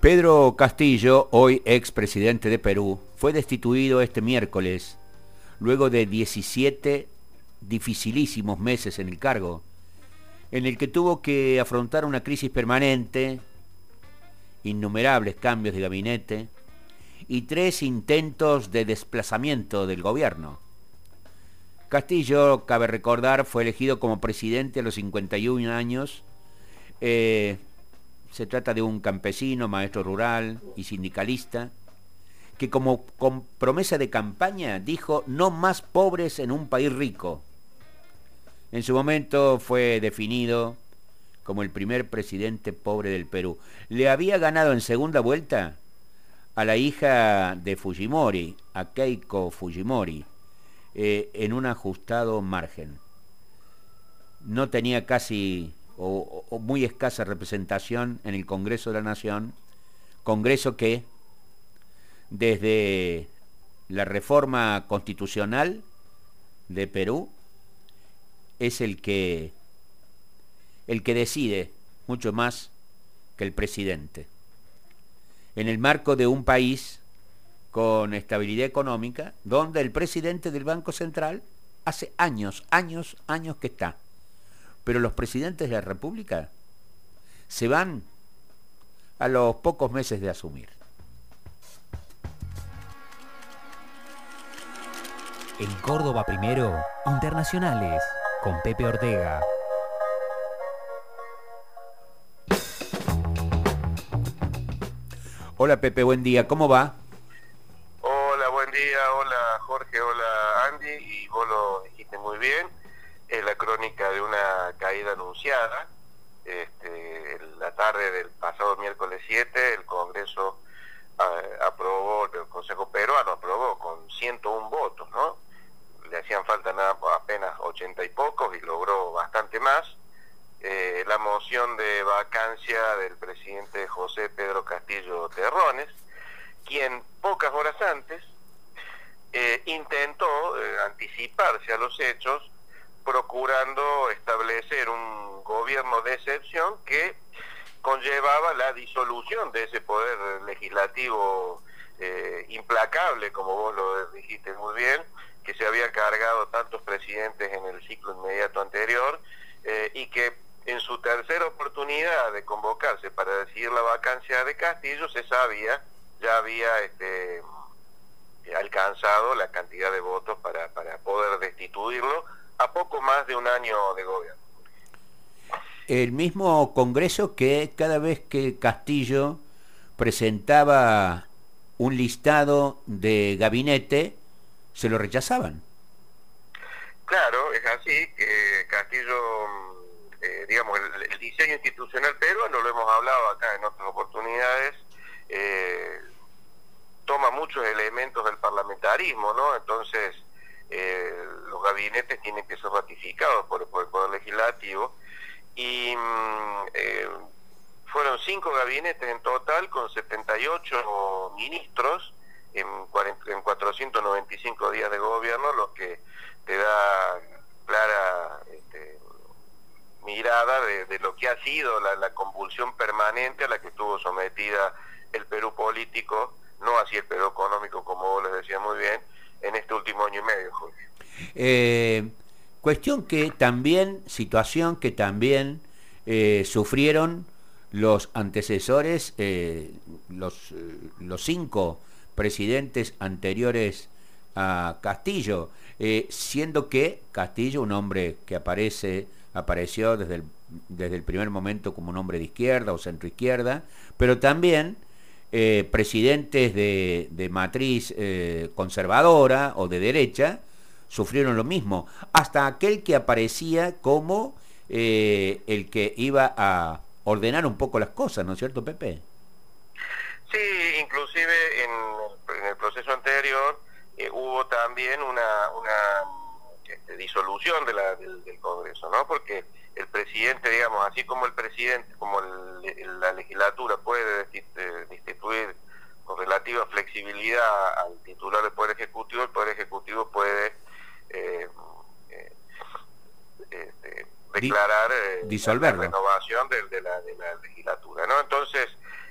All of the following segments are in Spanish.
Pedro Castillo, hoy expresidente de Perú, fue destituido este miércoles, luego de 17 dificilísimos meses en el cargo, en el que tuvo que afrontar una crisis permanente, innumerables cambios de gabinete y tres intentos de desplazamiento del gobierno. Castillo, cabe recordar, fue elegido como presidente a los 51 años, eh, se trata de un campesino, maestro rural y sindicalista, que como promesa de campaña dijo no más pobres en un país rico. En su momento fue definido como el primer presidente pobre del Perú. Le había ganado en segunda vuelta a la hija de Fujimori, a Keiko Fujimori, eh, en un ajustado margen. No tenía casi o, muy escasa representación en el Congreso de la Nación, Congreso que desde la reforma constitucional de Perú es el que el que decide mucho más que el presidente. En el marco de un país con estabilidad económica, donde el presidente del Banco Central hace años, años, años que está pero los presidentes de la República se van a los pocos meses de asumir. En Córdoba primero, internacionales, con Pepe Ortega. Hola Pepe, buen día, ¿cómo va? Hola, buen día, hola Jorge, hola Andy, y vos lo dijiste muy bien es la crónica de una caída anunciada. Este, la tarde del pasado miércoles 7 el Congreso ah, aprobó, el Consejo Peruano aprobó con 101 votos, ¿no? Le hacían falta nada apenas 80 y pocos y logró bastante más. Eh, la moción de vacancia del presidente José Pedro Castillo Terrones, quien pocas horas antes eh, intentó eh, anticiparse a los hechos procurando establecer un gobierno de excepción que conllevaba la disolución de ese poder legislativo eh, implacable, como vos lo dijiste muy bien, que se había cargado tantos presidentes en el ciclo inmediato anterior y que en su tercera oportunidad de convocarse para decidir la vacancia de Castillo se sabía, ya había este, alcanzado la cantidad de votos para, para poder destituirlo a poco más de un año de gobierno. El mismo Congreso que cada vez que Castillo presentaba un listado de gabinete, se lo rechazaban. Claro, es así que Castillo, eh, digamos, el, diseño institucional peruano, lo hemos hablado acá en otras oportunidades, eh, toma muchos elementos del parlamentarismo, ¿no? Entonces, eh, los gabinetes tienen que ser ratificados por, el Poder Legislativo y mm, fueron cinco gabinetes en total con 78 ministros en, en 495 días de gobierno, lo que te da clara mirada de, lo que ha sido la, convulsión permanente a la que estuvo sometida el Perú político, no así el Perú económico, como vos les decía muy bien, en este último año y medio, Jorge. Eh, cuestión que también, situación que también eh, sufrieron los antecesores, eh, los, los cinco presidentes anteriores a Castillo, siendo que Castillo, un hombre que aparece, apareció desde el, desde el primer momento como un hombre de izquierda o centroizquierda, pero también eh, presidentes de, matriz eh, conservadora o de derecha sufrieron lo mismo, hasta aquel que aparecía como eh, el que iba a ordenar un poco las cosas, ¿no es cierto, Pepe? Sí, inclusive en, el proceso anterior hubo también una, una este, disolución de la, del, del, Congreso, ¿no? Porque el presidente, digamos, así como el presidente, como la legislatura puede destituir con relativa flexibilidad al titular del Poder Ejecutivo, el Poder Ejecutivo puede eh, eh, este, declarar la renovación de, la, legislatura. ¿no? Entonces,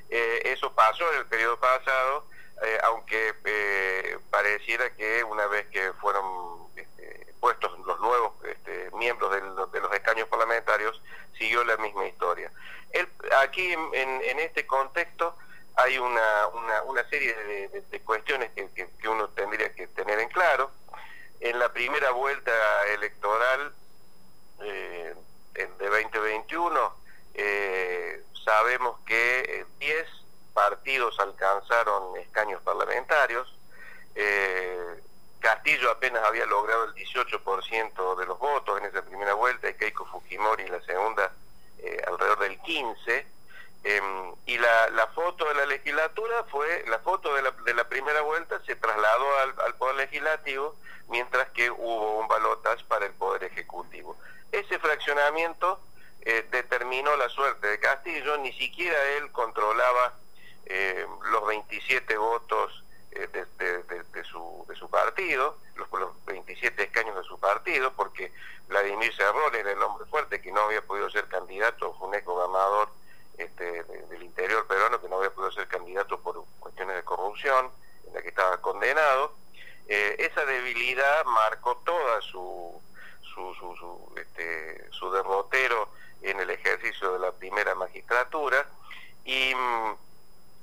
eso pasó en el periodo pasado, aunque pareciera que una vez que fueron puestos los nuevos este, miembros de los, escaños parlamentarios, siguió la misma historia. aquí en este contexto, hay una, una, serie de, cuestiones que, uno tendría que tener en claro. En la primera vuelta electoral eh, de 2021 eh, sabemos que 10 eh, partidos alcanzaron escaños parlamentarios. Castillo apenas había logrado el 18% de los votos en esa primera vuelta y Keiko Fujimori en la segunda alrededor del 15%. Em, y la, la, foto de la legislatura fue, la foto de la, de la primera vuelta se trasladó al, Poder Legislativo, mientras que hubo un balotas para el Poder Ejecutivo. Ese fraccionamiento eh, determinó la suerte de Castillo, ni siquiera él controlaba eh, los 27 votos eh, de, su, su partido, los, los 27 escaños de su partido, porque Vladimir Cerrón era el hombre fuerte que no había podido ser candidato, fue un ex gobernador este, del interior peruano que no había podido ser candidato por cuestiones de corrupción, en la que estaba condenado. Eh, esa debilidad marcó toda su, su, su, este, su, derrotero en el ejercicio de la primera magistratura y mm,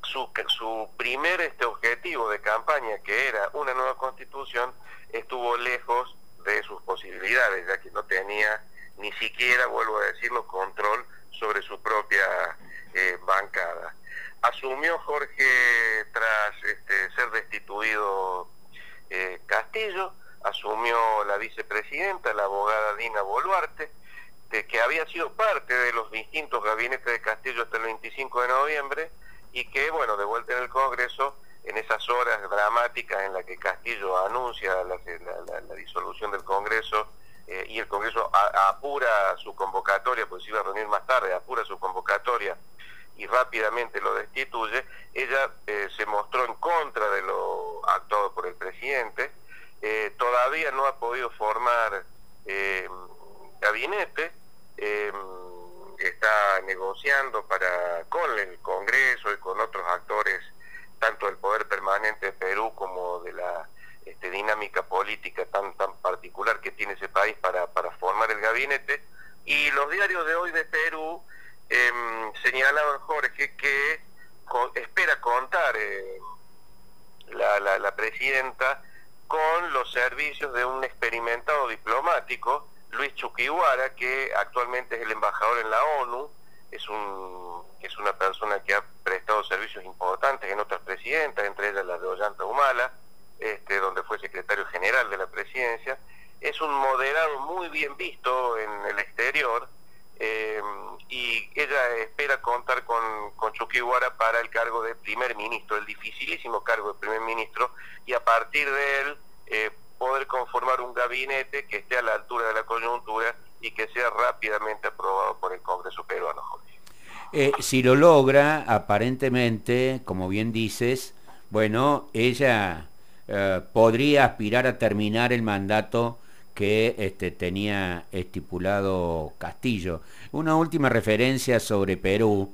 su, su primer este objetivo de campaña, que era una nueva constitución, estuvo lejos de sus posibilidades, ya que no tenía ni siquiera, vuelvo a decirlo, control sobre su propia eh, bancada. Asumió Jorge tras este, ser destituido eh, Castillo, asumió la vicepresidenta, la abogada Dina Boluarte, de que había sido parte de los distintos gabinetes de Castillo hasta el 25 de noviembre y que, bueno, de vuelta en el Congreso, en esas horas dramáticas en las que Castillo anuncia la, disolución del Congreso eh, y el Congreso apura su convocatoria, pues se iba a reunir más tarde, apura su convocatoria y rápidamente lo destituye, ella eh, se mostró en contra de lo actuado por el presidente, eh, todavía no ha podido formar gabinete, está negociando para con el Congreso y con otros actores, tanto del poder permanente de Perú como de la este, dinámica política tan, tan particular que tiene ese país para, para formar el gabinete. Y los diarios de hoy de Perú eh, señalaba Jorge que espera contar eh, la, la, presidenta con los servicios de un experimentado diplomático, Luis Chuquihuara, que actualmente es el embajador en la ONU, es, un, es una persona que ha prestado servicios importantes en otras presidentas, entre ellas la de Ollanta Humala, este, donde fue secretario general de la presidencia. Es un moderado muy bien visto en el exterior, eh, y ella espera contar con, con Chuquihuara para el cargo de primer ministro, el dificilísimo cargo de primer ministro, y a partir de él eh, poder conformar un gabinete que esté a la altura de la coyuntura y que sea rápidamente aprobado por el Congreso peruano, eh, si lo logra, aparentemente, como bien dices, bueno, ella podría aspirar a terminar el mandato que este, tenía estipulado Castillo. Una última referencia sobre Perú,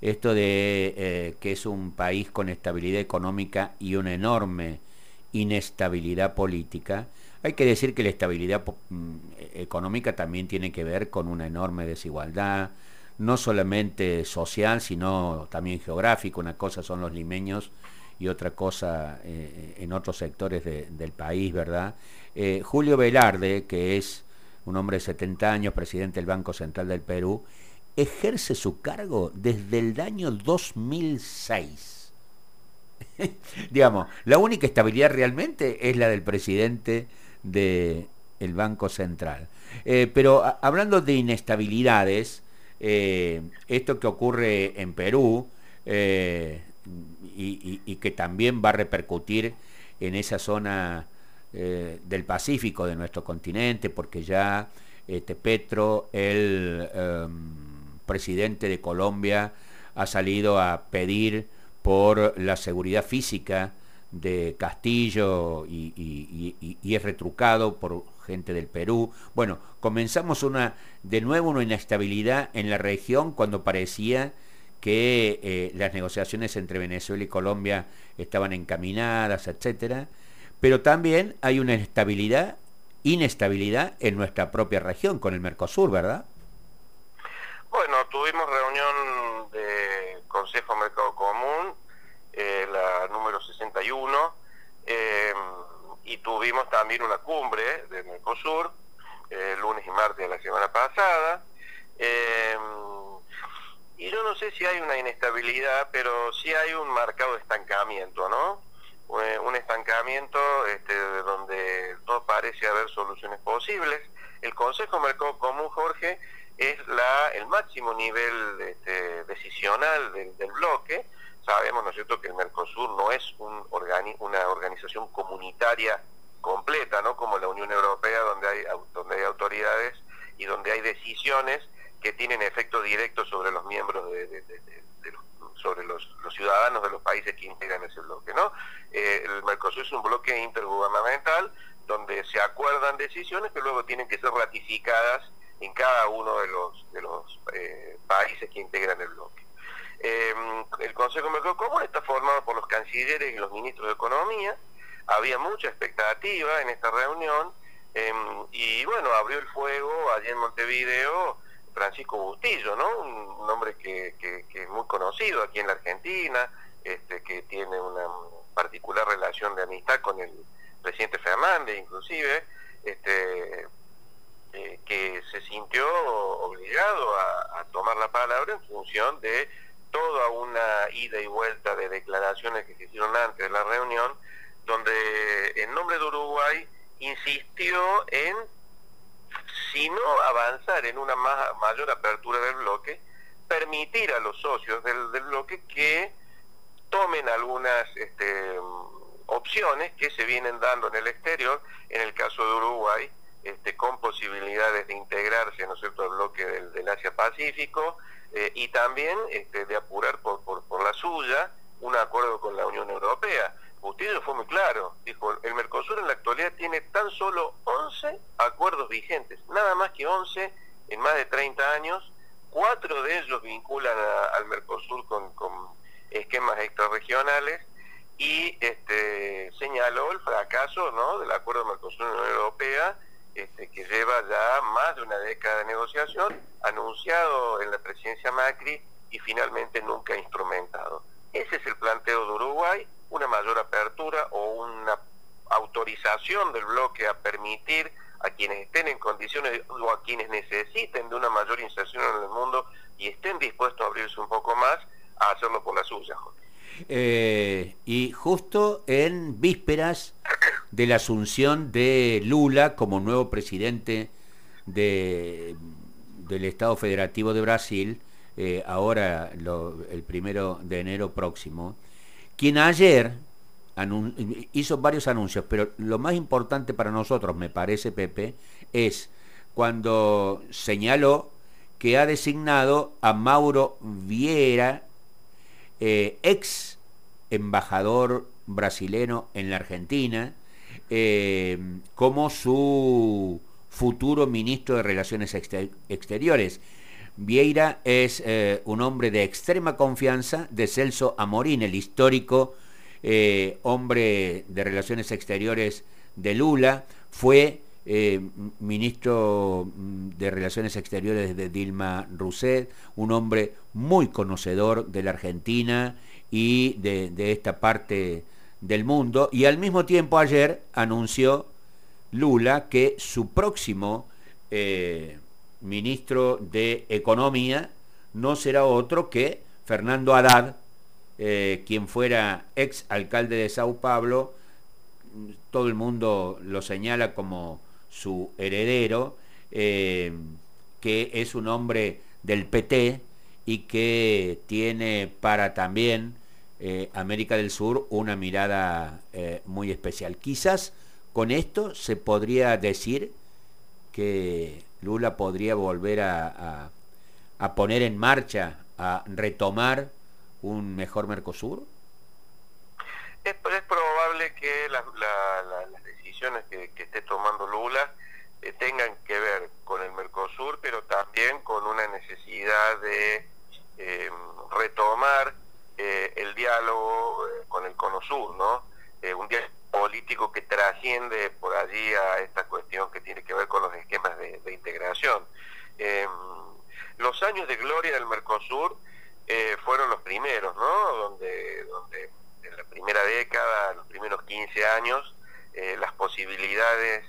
esto de eh, que es un país con estabilidad económica y una enorme inestabilidad política. Hay que decir que la estabilidad mm, económica también tiene que ver con una enorme desigualdad, no solamente social, sino también geográfica. Una cosa son los limeños y otra cosa eh, en otros sectores del país, ¿verdad? Eh, Julio Velarde, que es un hombre de 70 años, presidente del Banco Central del Perú, ejerce su cargo desde el año 2006. Digamos, la única estabilidad realmente es la del presidente del Banco Central. Eh, pero hablando de inestabilidades, esto que ocurre en Perú, y, que también va a repercutir en esa zona eh, del Pacífico de nuestro continente, porque ya este, Petro, el em, presidente de Colombia, ha salido a pedir por la seguridad física de Castillo y, es retrucado por gente del Perú. Bueno, comenzamos una, de nuevo una inestabilidad en la región cuando parecía que eh, las negociaciones entre Venezuela y Colombia estaban encaminadas, etcétera, pero también hay una inestabilidad, inestabilidad en nuestra propia región con el Mercosur, ¿verdad? Bueno, tuvimos reunión de Consejo Mercado Común eh, la número 61, eh, y tuvimos también una cumbre de Mercosur, eh, lunes y martes de la semana pasada. y yo no sé si hay una inestabilidad, pero sí hay un marcado estancamiento, ¿no? un estancamiento este, donde no parece haber soluciones posibles. El Consejo Mercado Común, Jorge, es la, el máximo nivel este, decisional del, del bloque, sabemos, ¿no es cierto?, que el Mercosur no es un una organización comunitaria completa, ¿no?, como la Unión Europea, donde hay, donde hay autoridades y donde hay decisiones que tienen efecto directo sobre los miembros de, sobre los, ciudadanos de los países que integran ese bloque, ¿no? Eh, el Mercosur es un bloque intergubernamental donde se acuerdan decisiones que luego tienen que ser ratificadas en cada uno de los de los eh, países que integran el bloque. Em, el Consejo Común está formado por los cancilleres y los ministros de Economía. Había mucha expectativa en esta reunión em, y bueno, abrió el fuego allí en Montevideo Francisco Bustillo, ¿no? Un, hombre que, es muy conocido aquí en la Argentina, este, que tiene una particular relación de amistad con el presidente Fernández, inclusive, este, eh, que se sintió obligado a tomar la palabra en función de toda una ida y vuelta de declaraciones que se hicieron antes de la reunión, donde en nombre de Uruguay insistió en, si no avanzar en una mayor apertura del bloque, permitir a los socios del, bloque que tomen algunas este, opciones que se vienen dando en el exterior, en el caso de Uruguay, este, con posibilidades de integrarse ¿no cierto? al bloque del, Asia-Pacífico, eh, y también este, de apurar por, por, la suya un acuerdo con la Unión Europea. Usted fue muy claro, dijo, el Mercosur en la actualidad tiene tan solo 11 acuerdos vigentes, nada más que 11 en más de 30 años, cuatro de ellos vinculan al Mercosur con, con esquemas extrarregionales y este, señaló el fracaso ¿no? del acuerdo Mercosur-Unión Europea este, que lleva ya más de una década de negociación, anunciado en la presidencia Macri y finalmente nunca instrumentado. Ese es el planteo de Uruguay, una mayor apertura o una autorización del bloque a permitir a quienes estén en condiciones o a quienes necesiten de una mayor inserción en el mundo y estén dispuestos a abrirse un poco más, a hacerlo por la suya. Eh, y justo en vísperas de la asunción de Lula como nuevo presidente de, del Estado Federativo de Brasil, eh, ahora el primero de enero próximo, quien ayer hizo varios anuncios, pero lo más importante para nosotros, me parece, Pepe, es cuando señaló que ha designado a Mauro Vieira, eh, ex embajador brasilero en la Argentina, eh, como su futuro ministro de Relaciones Exteriores. Vieira es eh, un hombre de extrema confianza de Celso Amorín, el histórico eh, hombre de Relaciones Exteriores de Lula, fue ministro mm, de Relaciones Exteriores de Dilma Rousseff, un hombre muy conocedor de la Argentina y de, de esta parte del mundo y al mismo tiempo ayer anunció Lula que su próximo eh, ministro de Economía no será otro que Fernando Haddad, eh, quien fuera ex alcalde de Sao Paulo, todo el mundo lo señala como su heredero, eh, que es un hombre del PT y que tiene para también eh, América del Sur una mirada eh, muy especial. Quizás con esto se podría decir que Lula podría volver a, poner en marcha, a retomar un mejor Mercosur? Es, probable que las decisiones que, esté tomando Lula eh, tengan que ver con el Mercosur, pero también con una necesidad de eh, retomar eh, el diálogo con el Cono Sur, ¿no? un diálogo político que trasciende por allí a esta cuestión que tiene que ver con los esquemas de, integración. los años de gloria del Mercosur fueron los primeros, ¿no? Donde, donde en la primera década, los primeros 15 años, las posibilidades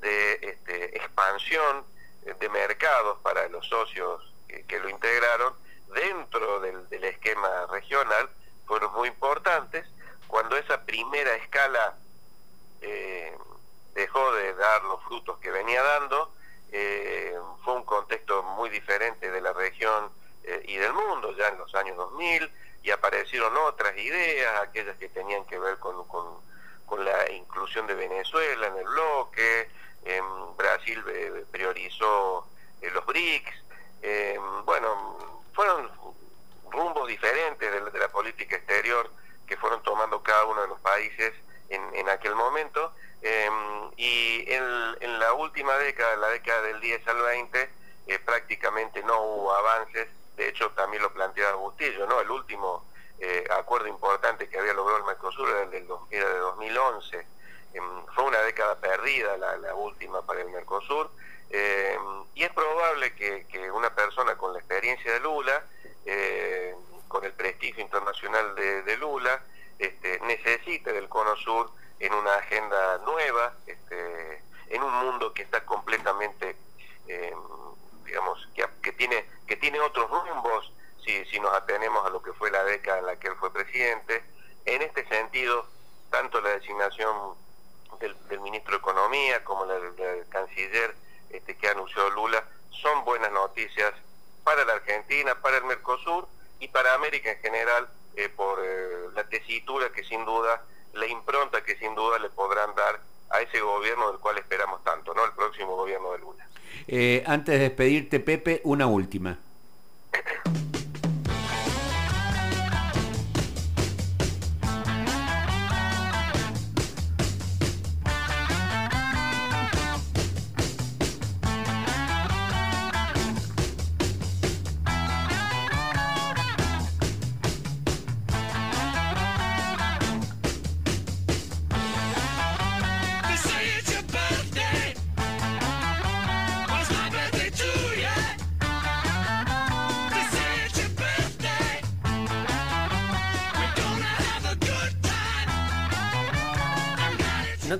de este, expansión de mercados para los socios que, lo integraron dentro del, esquema regional fueron muy importantes. Cuando esa primera escala eh, dejó de dar los frutos que venía dando, eh, fue un contexto muy diferente de la región eh, y del mundo, ya en los años 2000, y aparecieron otras ideas, aquellas que tenían que ver con, con, la inclusión de Venezuela en el bloque, en Brasil eh, priorizó eh, los BRICS, bueno, fueron rumbos diferentes de, la política exterior que fueron tomando cada uno de los países en, aquel momento, em, y en, la última década, la década del 10 al 20, eh, prácticamente no hubo avances, de hecho también lo planteaba Bustillo, ¿no? El último acuerdo importante que había logrado el Mercosur era, el del, era de 2011, Em, fue una década perdida la, última para el Mercosur. Em, y es probable que, una persona con la experiencia de Lula, em, con el prestigio internacional de, Lula, este, necesite del Cono Sur en una agenda nueva, este, en un mundo que está completamente, digamos, que, tiene, que tiene otros rumbos si, si nos atenemos a lo que fue la década en la que él fue presidente. En este sentido, tanto la designación del, ministro de Economía como la del canciller este, que anunció Lula, son buenas noticias para la Argentina, para el Mercosur y para América en general eh, por eh, la tesitura que sin duda, la impronta que sin duda le podrán dar a ese gobierno del cual esperamos tanto, ¿no? El próximo gobierno de Lula. Eh, antes de despedirte, Pepe, una última.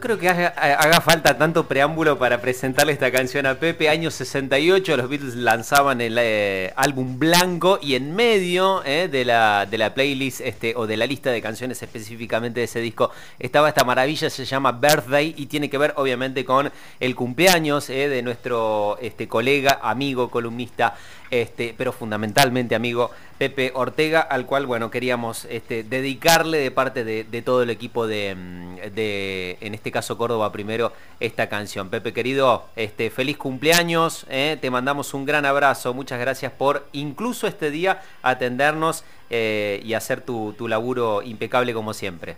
Creo que haga, falta tanto preámbulo para presentarle esta canción a Pepe. Año 68 los Beatles lanzaban el eh, álbum blanco y en medio eh, de, la, de la playlist este, o de la lista de canciones específicamente de ese disco estaba esta maravilla, se llama Birthday y tiene que ver obviamente con el cumpleaños eh, de nuestro este, colega, amigo, columnista este, pero fundamentalmente amigo Pepe Ortega, al cual bueno queríamos este, dedicarle de parte de, todo el equipo de, mm, de, en este caso Córdoba primero, esta canción. Pepe querido, este, feliz cumpleaños, eh, te mandamos un gran abrazo, muchas gracias por incluso este día atendernos eh, y hacer tu, tu laburo impecable como siempre.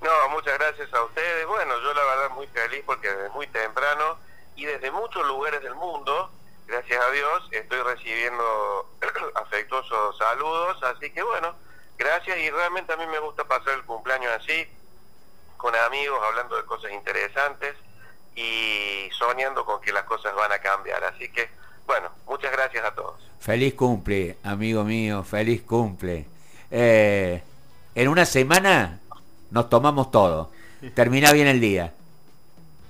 No, muchas gracias a ustedes. Bueno, yo la verdad muy feliz porque desde muy temprano y desde muchos lugares del mundo gracias a Dios, estoy recibiendo afectuosos saludos, así que bueno, gracias y realmente a mí me gusta pasar el cumpleaños así, con amigos, hablando de cosas interesantes y soñando con que las cosas van a cambiar, así que bueno, muchas gracias a todos. Feliz cumple, amigo mío, feliz cumple. Eh, en una semana nos tomamos todo. Termina bien el día.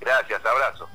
Gracias, abrazo.